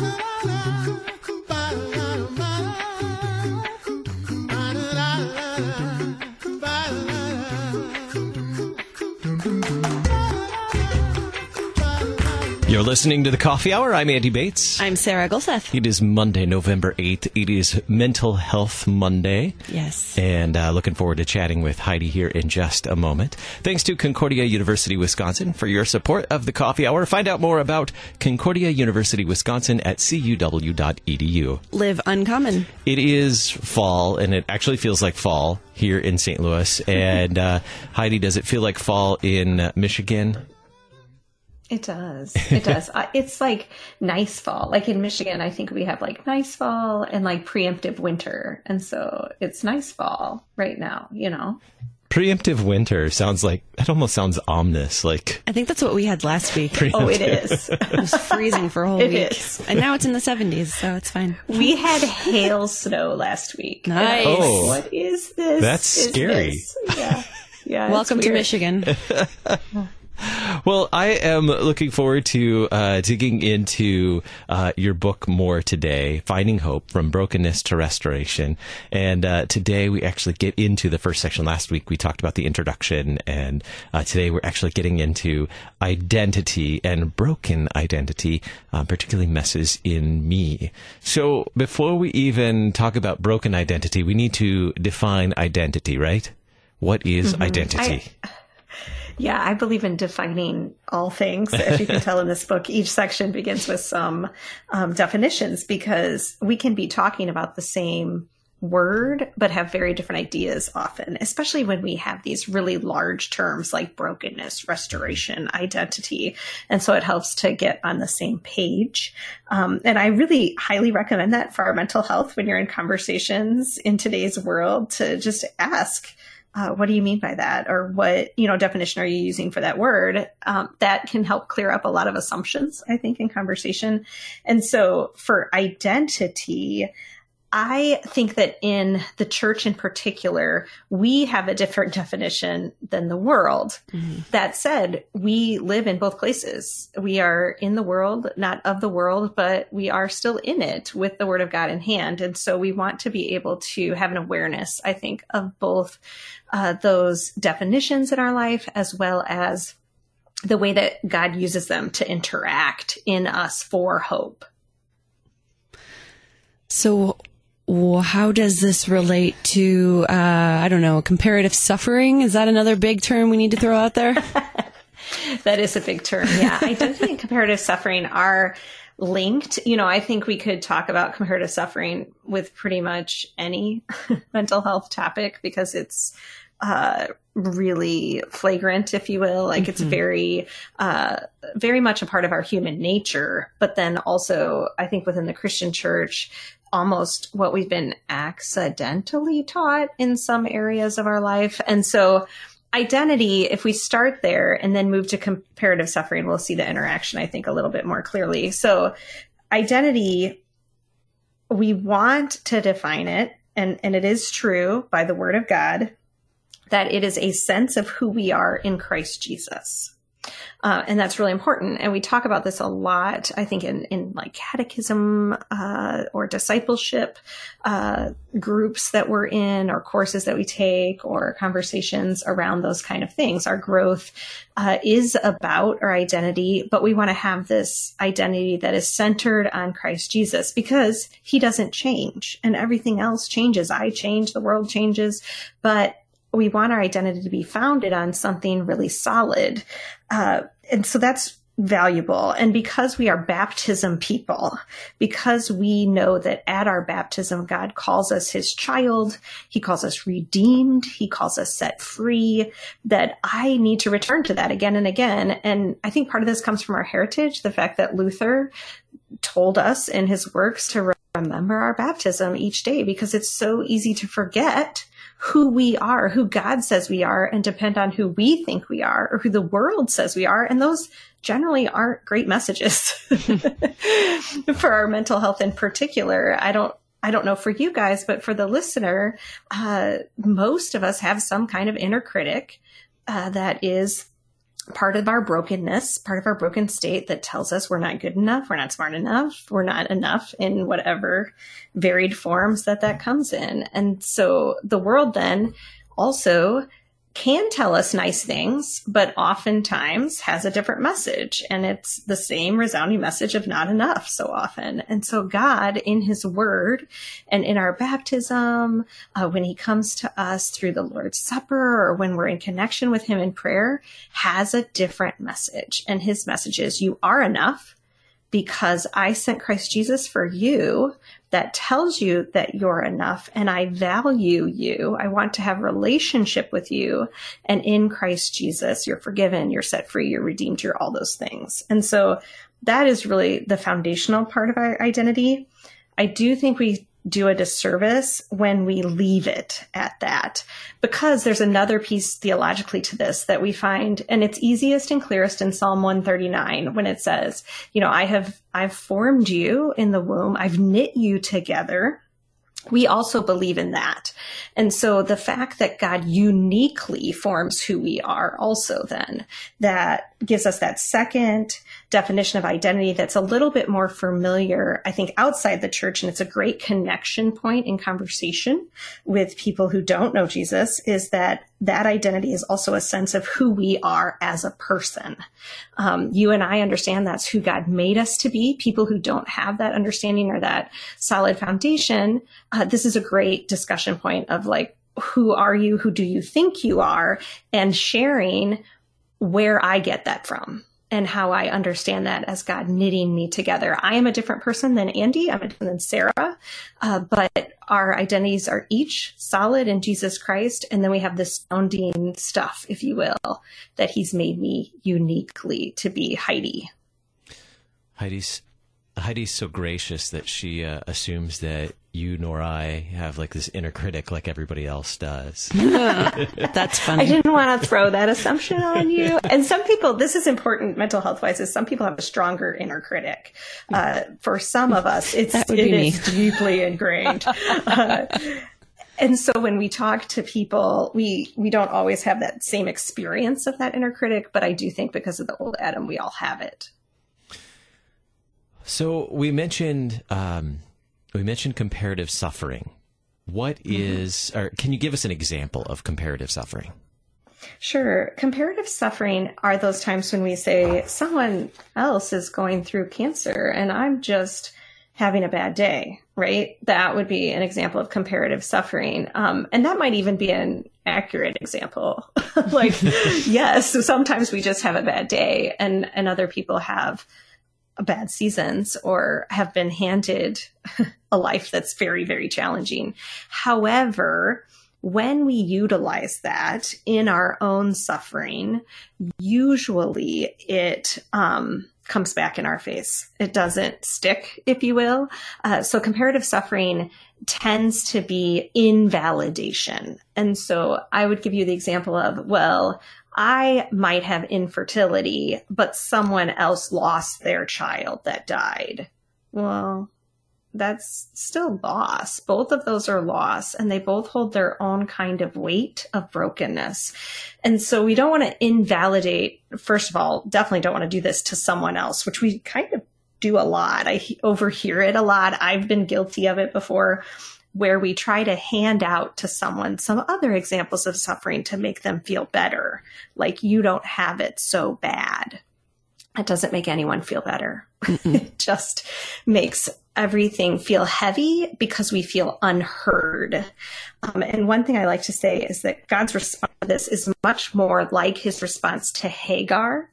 na na You're listening to the Coffee Hour. I'm Andy Bates. I'm Sarah Gulseth. It is Monday, November 8th. It is Mental Health Monday. Yes. And uh, looking forward to chatting with Heidi here in just a moment. Thanks to Concordia University, Wisconsin for your support of the Coffee Hour. Find out more about Concordia University, Wisconsin at cuw.edu. Live uncommon. It is fall, and it actually feels like fall here in St. Louis. And uh, Heidi, does it feel like fall in Michigan? It does. It does. uh, it's like nice fall. Like in Michigan, I think we have like nice fall and like preemptive winter. And so it's nice fall right now, you know? Preemptive winter sounds like, it almost sounds ominous. Like, I think that's what we had last week. Oh, it is. It was freezing for a whole It week. is. And now it's in the 70s, so it's fine. we had hail snow last week. And I was Nice. Oh. what is this? That's Is scary. this- Yeah. Yeah. Welcome to. Michigan. Well, I am looking forward to uh, digging into uh, your book more today, Finding Hope from Brokenness to Restoration. And uh, today we actually get into the first section. Last week we talked about the introduction, and uh, today we're actually getting into identity and broken identity, uh, particularly messes in me. So before we even talk about broken identity, we need to define identity, right? What is identity? Yeah, I believe in defining all things. As you can tell in this book, each section begins with some um, definitions because we can be talking about the same word, but have very different ideas often, especially when we have these really large terms like brokenness, restoration, identity. And so it helps to get on the same page. Um, and I really highly recommend that for our mental health when you're in conversations in today's world to just ask, uh, what do you mean by that? Or what you know definition are you using for that word? Um, that can help clear up a lot of assumptions i think in conversation. And so for identity I think that in the church in particular, we have a different definition than the world. That said, we live in both places. We are in the world, not of the world, but we are still in it with the word of God in hand. And so we want to be able to have an awareness, I think, of both uh, those definitions in our life as well as the way that God uses them to interact in us for hope. So, w- how does this relate to, uh, I don't know, comparative suffering? Is that another big term we need to throw out there? That is a big term. Yeah. I do think comparative suffering are linked. You know, I think we could talk about comparative suffering with pretty much any mental health topic because it's uh, really flagrant, if you will. Like it's very, uh, very much a part of our human nature. But then also, I think within the Christian church, almost what we've been accidentally taught in some areas of our life. And so, identity, if we start there and then move to comparative suffering, we'll see the interaction, I think, a little bit more clearly. So, identity, we want to define it, and, and it is true by the word of God that it is a sense of who we are in Christ Jesus. Uh, and that's really important. And we talk about this a lot, I think, in, in like catechism uh, or discipleship uh, groups that we're in, or courses that we take, or conversations around those kind of things. Our growth uh, is about our identity, but we want to have this identity that is centered on Christ Jesus because he doesn't change and everything else changes. I change, the world changes, but we want our identity to be founded on something really solid. Uh, and so that's valuable. And because we are baptism people, because we know that at our baptism, God calls us his child, he calls us redeemed, he calls us set free, that I need to return to that again and again. And I think part of this comes from our heritage, the fact that Luther told us in his works to remember our baptism each day because it's so easy to forget who we are, who God says we are, and depend on who we think we are or who the world says we are. And those generally aren't great messages for our mental health in particular. I don't I don't know for you guys, but for the listener, uh, most of us have some kind of inner critic uh, that is part of our brokenness, part of our broken state that tells us we're not good enough, we're not smart enough, we're not enough in whatever varied forms that that comes in. And so the world then also can tell us nice things, but oftentimes has a different message. And it's the same resounding message of not enough so often. And so God in his word and in our baptism, uh, when he comes to us through the Lord's Supper or when we're in connection with him in prayer, has a different message. And his message is you are enough because I sent Christ Jesus for you that tells you that you're enough and I value you. I want to have relationship with you. And in Christ Jesus, you're forgiven, you're set free, you're redeemed, you're all those things. And so that is really the foundational part of our identity. I do think we do a disservice when we leave it at that. Because there's another piece theologically to this that we find, and it's easiest and clearest in Psalm 139 when it says, you know, I have, I've formed you in the womb. I've knit you together we also believe in that. And so the fact that God uniquely forms who we are also then that gives us that second definition of identity that's a little bit more familiar, I think, outside the church. And it's a great connection point in conversation with people who don't know Jesus is that that identity is also a sense of who we are as a person. Um, you and I understand that's who God made us to be. People who don't have that understanding or that solid foundation, uh, this is a great discussion point of like, who are you? Who do you think you are? And sharing where I get that from and how I understand that as God knitting me together. I am a different person than Andy. I'm a different than Sarah, uh, but our identities are each solid in Jesus Christ. And then we have this founding stuff, if you will, that He's made me uniquely to be Heidi. Heidi's Heidi's so gracious that she uh, assumes that you nor I have like this inner critic like everybody else does. That's funny. I didn't want to throw that assumption on you. And some people, this is important mental health wise, is some people have a stronger inner critic. Uh, for some of us, it's it is deeply ingrained. Uh, and so when we talk to people, we we don't always have that same experience of that inner critic, but I do think because of the old Adam, we all have it. So we mentioned um, we mentioned comparative suffering. What mm-hmm. is, or can you give us an example of comparative suffering? Sure. Comparative suffering are those times when we say someone else is going through cancer and I'm just having a bad day, right? That would be an example of comparative suffering. Um, and that might even be an accurate example. like, yes, sometimes we just have a bad day and, and other people have bad seasons or have been handed a life that's very, very challenging. However, when we utilize that in our own suffering, usually it um, comes back in our face. It doesn't stick, if you will. Uh, so comparative suffering tends to be invalidation. And so I would give you the example of, well, I might have infertility, but someone else lost their child that died. Well, that's still loss. Both of those are loss and they both hold their own kind of weight of brokenness. And so we don't want to invalidate, first of all, definitely don't want to do this to someone else, which we kind of do a lot. I overhear it a lot. I've been guilty of it before where we try to hand out to someone some other examples of suffering to make them feel better. Like you don't have it so bad. It doesn't make anyone feel better. it just makes everything feel heavy because we feel unheard. Um, and one thing I like to say is that God's response to this is much more like his response to Hagar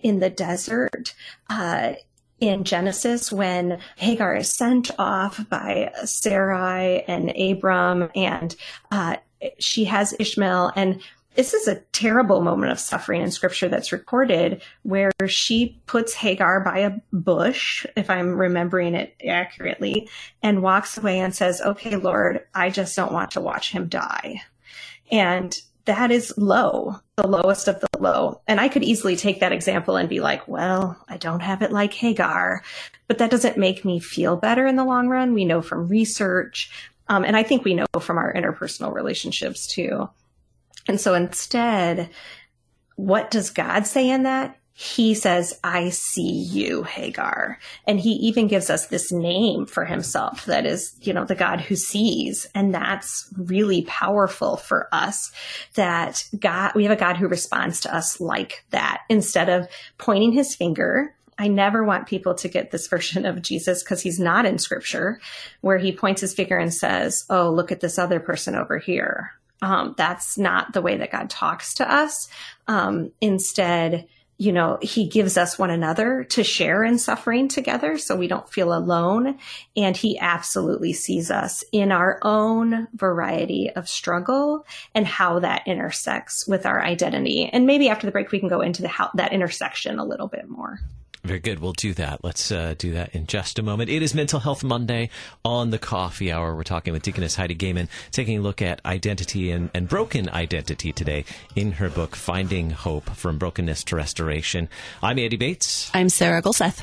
in the desert. Uh, in Genesis when Hagar is sent off by Sarai and Abram, and uh, she has Ishmael. And this is a terrible moment of suffering in scripture that's recorded where she puts Hagar by a bush, if I'm remembering it accurately, and walks away and says, Okay, Lord, I just don't want to watch him die. And that is low, the lowest of the low. And I could easily take that example and be like, well, I don't have it like Hagar, but that doesn't make me feel better in the long run. We know from research. Um, and I think we know from our interpersonal relationships too. And so instead, what does God say in that? He says, I see you, Hagar. And he even gives us this name for himself that is, you know, the God who sees. And that's really powerful for us that God, we have a God who responds to us like that instead of pointing his finger. I never want people to get this version of Jesus because he's not in scripture where he points his finger and says, Oh, look at this other person over here. Um, that's not the way that God talks to us. Um, instead, you know, he gives us one another to share in suffering together so we don't feel alone. And he absolutely sees us in our own variety of struggle and how that intersects with our identity. And maybe after the break, we can go into the how that intersection a little bit more. Very good. We'll do that. Let's uh, do that in just a moment. It is Mental Health Monday on the Coffee Hour. We're talking with Deaconess Heidi Goehmann, taking a look at identity and, and broken identity today in her book, Finding Hope From Brokenness to Restoration. I'm Andy Bates. I'm Sarah Gulseth.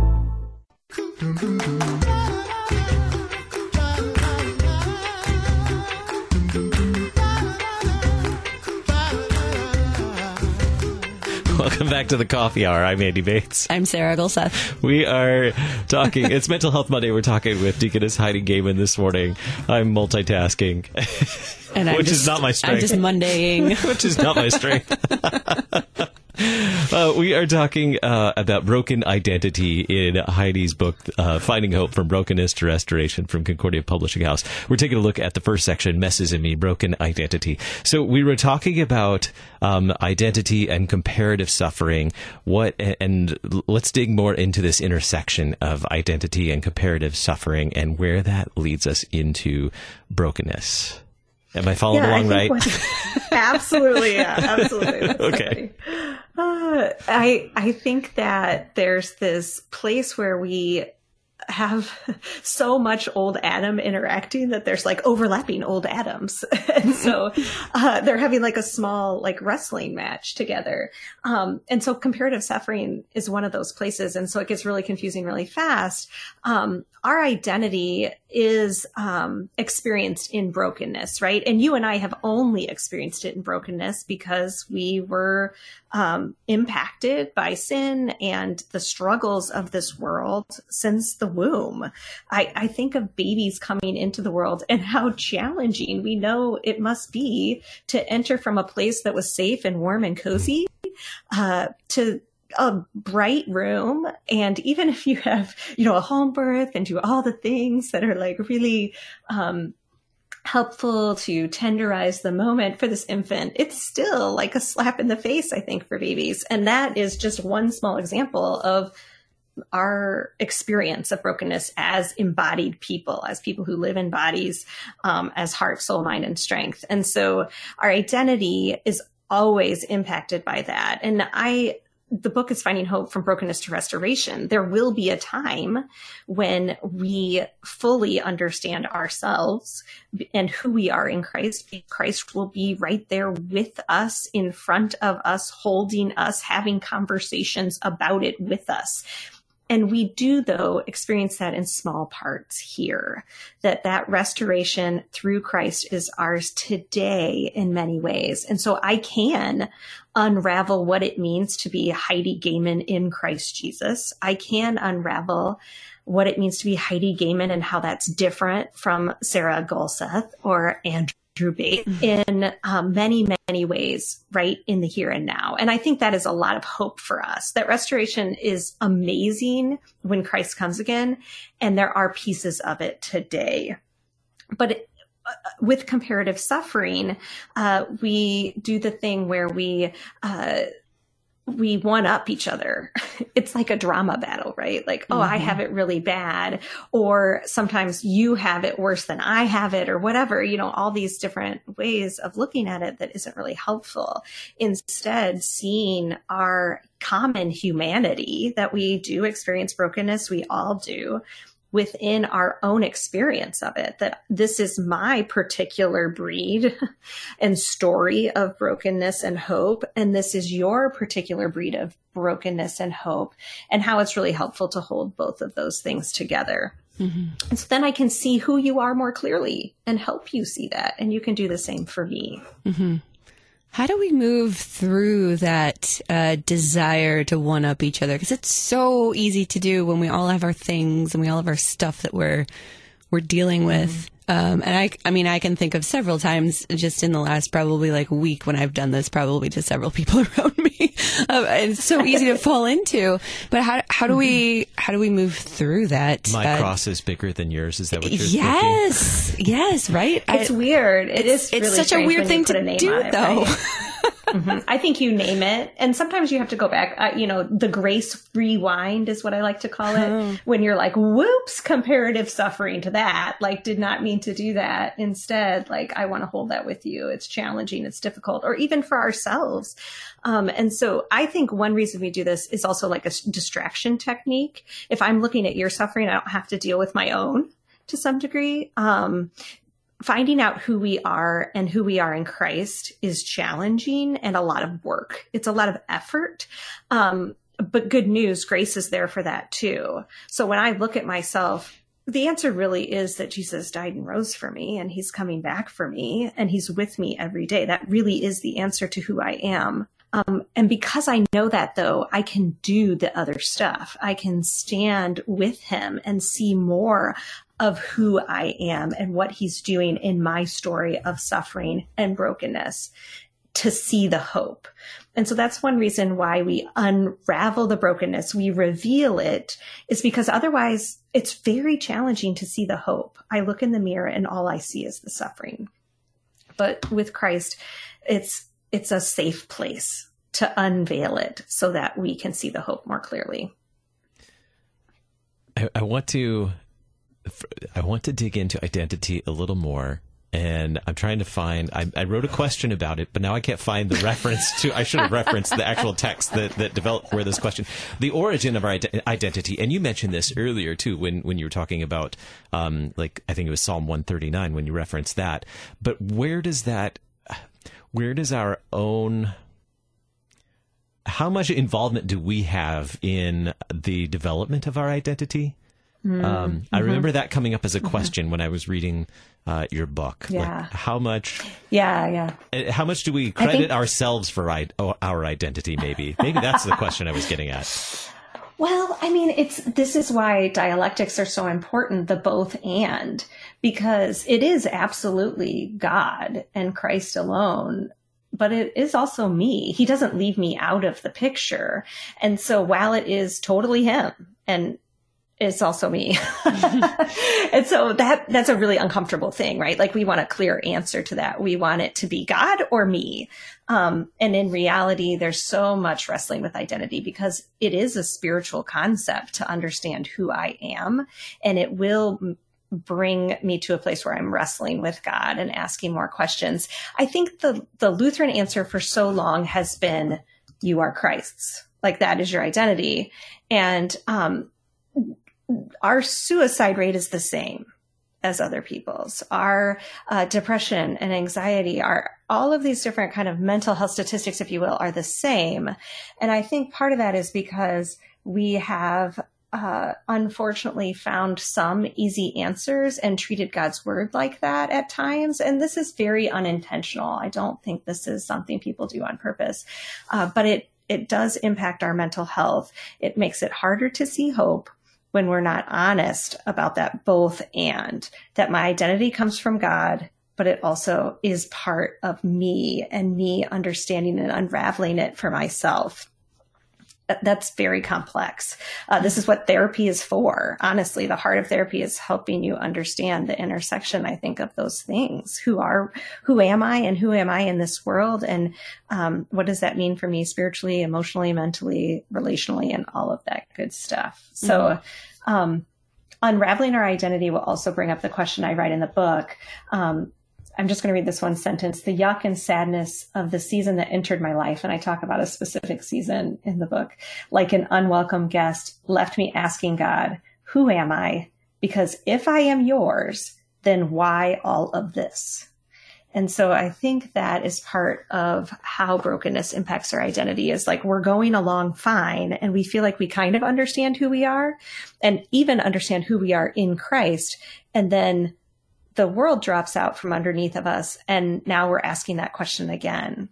Welcome back to the coffee hour. I'm Andy Bates. I'm Sarah Gulseth. We are talking, it's Mental Health Monday. We're talking with Deaconess Heidi Goehmann this morning. I'm multitasking, and I'm which just, is not my strength. I'm just Mondaying. which is not my strength. Uh, we are talking uh, about broken identity in Heidi's book, uh, Finding Hope from Brokenness to Restoration from Concordia Publishing House. We're taking a look at the first section, Messes in Me, Broken Identity. So we were talking about um, identity and comparative suffering. What and let's dig more into this intersection of identity and comparative suffering and where that leads us into brokenness. Am I following yeah, along I right? absolutely, yeah, absolutely. okay. Uh, I I think that there's this place where we have so much old Adam interacting that there's like overlapping old Adams. and so uh, they're having like a small like wrestling match together. Um, and so comparative suffering is one of those places. And so it gets really confusing really fast. Um, our identity is um, experienced in brokenness, right? And you and I have only experienced it in brokenness because we were um, impacted by sin and the struggles of this world since the womb. I, I think of babies coming into the world and how challenging we know it must be to enter from a place that was safe and warm and cozy uh, to a bright room and even if you have you know a home birth and do all the things that are like really um helpful to tenderize the moment for this infant it's still like a slap in the face i think for babies and that is just one small example of our experience of brokenness as embodied people, as people who live in bodies, um, as heart, soul, mind, and strength. And so our identity is always impacted by that. And I the book is finding hope from brokenness to restoration. There will be a time when we fully understand ourselves and who we are in Christ. Christ will be right there with us, in front of us, holding us, having conversations about it with us. And we do though experience that in small parts here, that that restoration through Christ is ours today in many ways. And so I can unravel what it means to be Heidi Goehmann in Christ Jesus. I can unravel what it means to be Heidi Goehmann and how that's different from Sarah Gulseth or Andrew Andrew Bates in um, many, many ways, right in the here and now. And I think that is a lot of hope for us that restoration is amazing when Christ comes again. And there are pieces of it today. But it, uh, with comparative suffering, uh, we do the thing where we, uh, we one up each other. It's like a drama battle, right? Like, oh, mm-hmm. I have it really bad. Or sometimes you have it worse than I have it or whatever, you know, all these different ways of looking at it that isn't really helpful. Instead, seeing our common humanity that we do experience brokenness, we all do, within our own experience of it that this is my particular breed and story of brokenness and hope and this is your particular breed of brokenness and hope and how it's really helpful to hold both of those things together mm-hmm. and so then i can see who you are more clearly and help you see that and you can do the same for me mm-hmm. How do we move through that uh, desire to one up each other? Because it's so easy to do when we all have our things and we all have our stuff that we're we're dealing with. Um, and I, I mean, I can think of several times just in the last probably like week when I've done this probably to several people around me. Um, it's so easy to fall into. But how, how do we, how do we move through that? My uh, cross is bigger than yours. Is that what you're saying? yes, thinking? Yes, right. It's I, weird. It it's, is. Really it's such a weird thing to do, it, though. Right? mm-hmm. I think you name it. And sometimes you have to go back. Uh, you know, the grace rewind is what I like to call it. Oh. When you're like, whoops, comparative suffering to that. Like, did not mean to do that. Instead, like, I want to hold that with you. It's challenging. It's difficult. Or even for ourselves. Um, and so I think one reason we do this is also like a distraction technique. If I'm looking at your suffering, I don't have to deal with my own to some degree. Um, finding out who we are and who we are in Christ is challenging and a lot of work. It's a lot of effort. Um, but good news, grace is there for that too. So when I look at myself, the answer really is that Jesus died and rose for me and he's coming back for me and he's with me every day. That really is the answer to who I am. Um, and because I know that though, I can do the other stuff. I can stand with him and see more of who I am and what he's doing in my story of suffering and brokenness to see the hope. And so that's one reason why we unravel the brokenness. We reveal it is because otherwise it's very challenging to see the hope. I look in the mirror and all I see is the suffering. But with Christ, it's, it's a safe place to unveil it so that we can see the hope more clearly. I, I want to I want to dig into identity a little more. And I'm trying to find. I, I, wrote a question about it, but now I can't find the reference to. I should have referenced the actual text that, that developed for this question. The origin of our identity, and you mentioned this earlier too, when when you were talking about, um, like I think it was Psalm 139 when you referenced that. But where does that? Where does our own how much involvement do we have in the development of our identity? Mm-hmm. Um, I mm-hmm. remember that coming up as a mm-hmm. question mm-hmm. when I was reading uh, your book. Yeah. Like how much? Yeah, yeah. Uh, how much do we credit think... ourselves for I- our identity? Maybe, maybe that's the question I was getting at. Well, I mean, it's this is why dialectics are so important, the both and, because it is absolutely God and Christ alone but it is also me. He doesn't leave me out of the picture. And so while it is totally him and it's also me. and so that, that's a really uncomfortable thing, right? Like we want a clear answer to that. We want it to be God or me. Um, and in reality, there's so much wrestling with identity because it is a spiritual concept to understand who I am. And it will bring me to a place where I'm wrestling with God and asking more questions. I think the, the Lutheran answer for so long has been, you are Christ's. Like that is your identity. And, um, our suicide rate is the same as other people's. Our uh, depression and anxiety are all of these different kind of mental health statistics, if you will, are the same. And I think part of that is because we have uh, unfortunately found some easy answers and treated God's word like that at times. And this is very unintentional. I don't think this is something people do on purpose, uh, but it it does impact our mental health. It makes it harder to see hope when we're not honest about that both and that my identity comes from God, but it also is part of me and me understanding and unraveling it for myself that's very complex. Uh, this is what therapy is for. Honestly, the heart of therapy is helping you understand the intersection. I think of those things. Who are, who am I, and who am I in this world, and um, what does that mean for me spiritually, emotionally, mentally, relationally, and all of that good stuff. So, mm-hmm. um, unraveling our identity will also bring up the question I write in the book. Um, I'm just going to read this one sentence. The yuck and sadness of the season that entered my life, and I talk about a specific season in the book, like an unwelcome guest, left me asking God, Who am I? Because if I am yours, then why all of this? And so I think that is part of how brokenness impacts our identity is like we're going along fine and we feel like we kind of understand who we are and even understand who we are in Christ. And then the world drops out from underneath of us. And now we're asking that question again.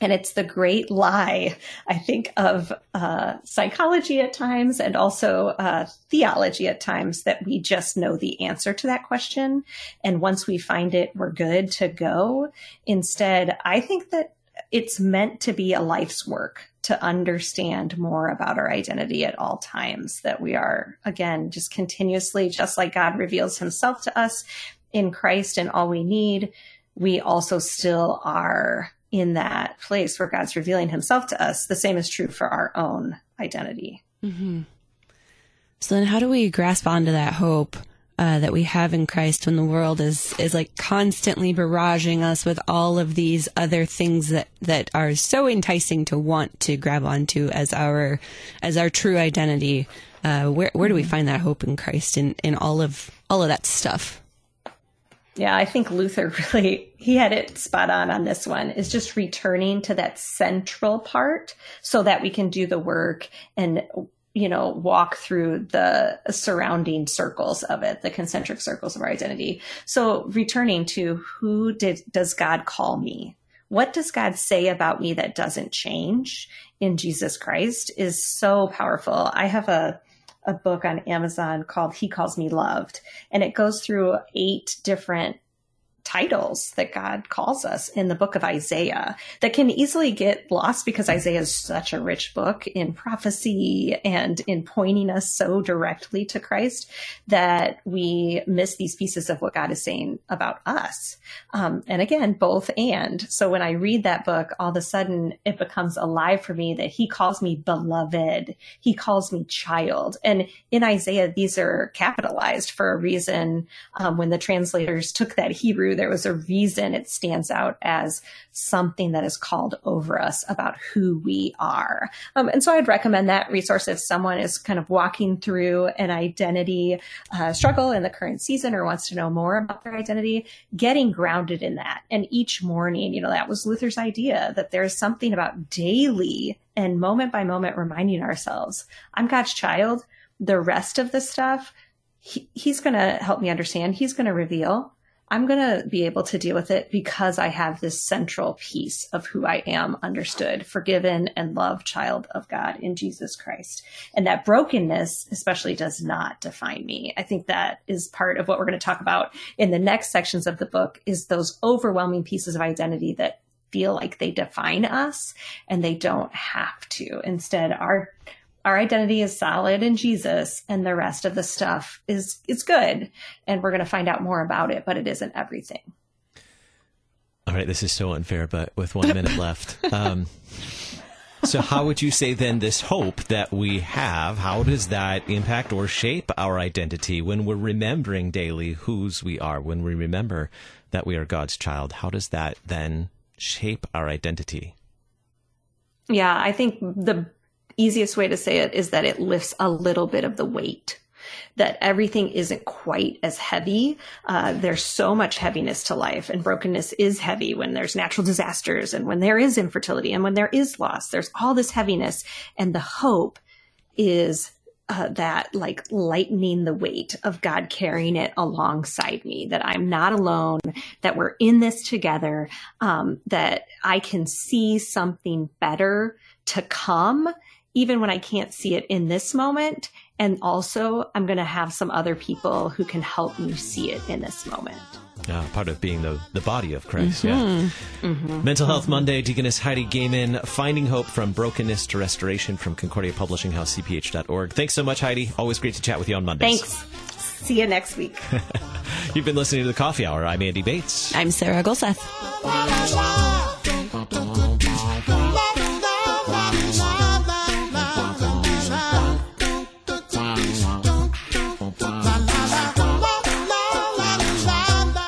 And it's the great lie, I think, of uh, psychology at times and also uh, theology at times that we just know the answer to that question. And once we find it, we're good to go. Instead, I think that it's meant to be a life's work to understand more about our identity at all times, that we are, again, just continuously, just like God reveals himself to us, in Christ and all we need, we also still are in that place where God's revealing himself to us. The same is true for our own identity. Mm-hmm. So then how do we grasp onto that hope uh, that we have in Christ when the world is, is like constantly barraging us with all of these other things that, that are so enticing to want to grab onto as our, as our true identity? Uh, where, where do we mm-hmm. find that hope in Christ in, in all of, all of that stuff? Yeah, I think Luther really he had it spot on on this one is just returning to that central part so that we can do the work and you know walk through the surrounding circles of it the concentric circles of our identity. So returning to who did does god call me? What does god say about me that doesn't change in jesus christ is so powerful. I have a a book on Amazon called He Calls Me Loved. And it goes through eight different titles that God calls us in the book of Isaiah that can easily get lost because Isaiah is such a rich book in prophecy and in pointing us so directly to Christ that we miss these pieces of what God is saying about us. Um, and again, both and. So when I read that book, all of a sudden it becomes alive for me that he calls me beloved. He calls me child. And in Isaiah, these are capitalized for a reason. Um, when the translators took that Hebrew there was a reason it stands out as something that is called over us about who we are. Um, and so I'd recommend that resource if someone is kind of walking through an identity uh, struggle in the current season or wants to know more about their identity, getting grounded in that. And each morning, you know, that was Luther's idea that there's something about daily and moment by moment reminding ourselves, I'm God's child. The rest of the stuff, he, he's going to help me understand. He's going to reveal. I'm going to be able to deal with it because I have this central piece of who I am understood, forgiven and loved child of God in Jesus Christ. And that brokenness especially does not define me. I think that is part of what we're going to talk about in the next sections of the book is those overwhelming pieces of identity that feel like they define us and they don't have to. Instead, our our identity is solid in Jesus and the rest of the stuff is is good and we're going to find out more about it but it isn't everything. All right, this is so unfair but with 1 minute left. Um, so how would you say then this hope that we have how does that impact or shape our identity when we're remembering daily whose we are when we remember that we are God's child how does that then shape our identity? Yeah, I think the easiest way to say it is that it lifts a little bit of the weight that everything isn't quite as heavy. Uh, there's so much heaviness to life, and brokenness is heavy when there's natural disasters and when there is infertility and when there is loss. There's all this heaviness, and the hope is uh, that like lightening the weight of God carrying it alongside me, that I'm not alone, that we're in this together, um, that I can see something better to come even when I can't see it in this moment. And also, I'm going to have some other people who can help me see it in this moment. Uh, part of being the, the body of Christ, yeah. Mental Health Monday, Deaconess Heidi Goehmann, Finding Hope from Brokenness to Restoration from Concordia Publishing House, cph.org. Thanks so much, Heidi. Always great to chat with you on Mondays. Thanks. See you next week. You've been listening to The Coffee Hour. I'm Andy Bates. I'm Sarah Gulseth.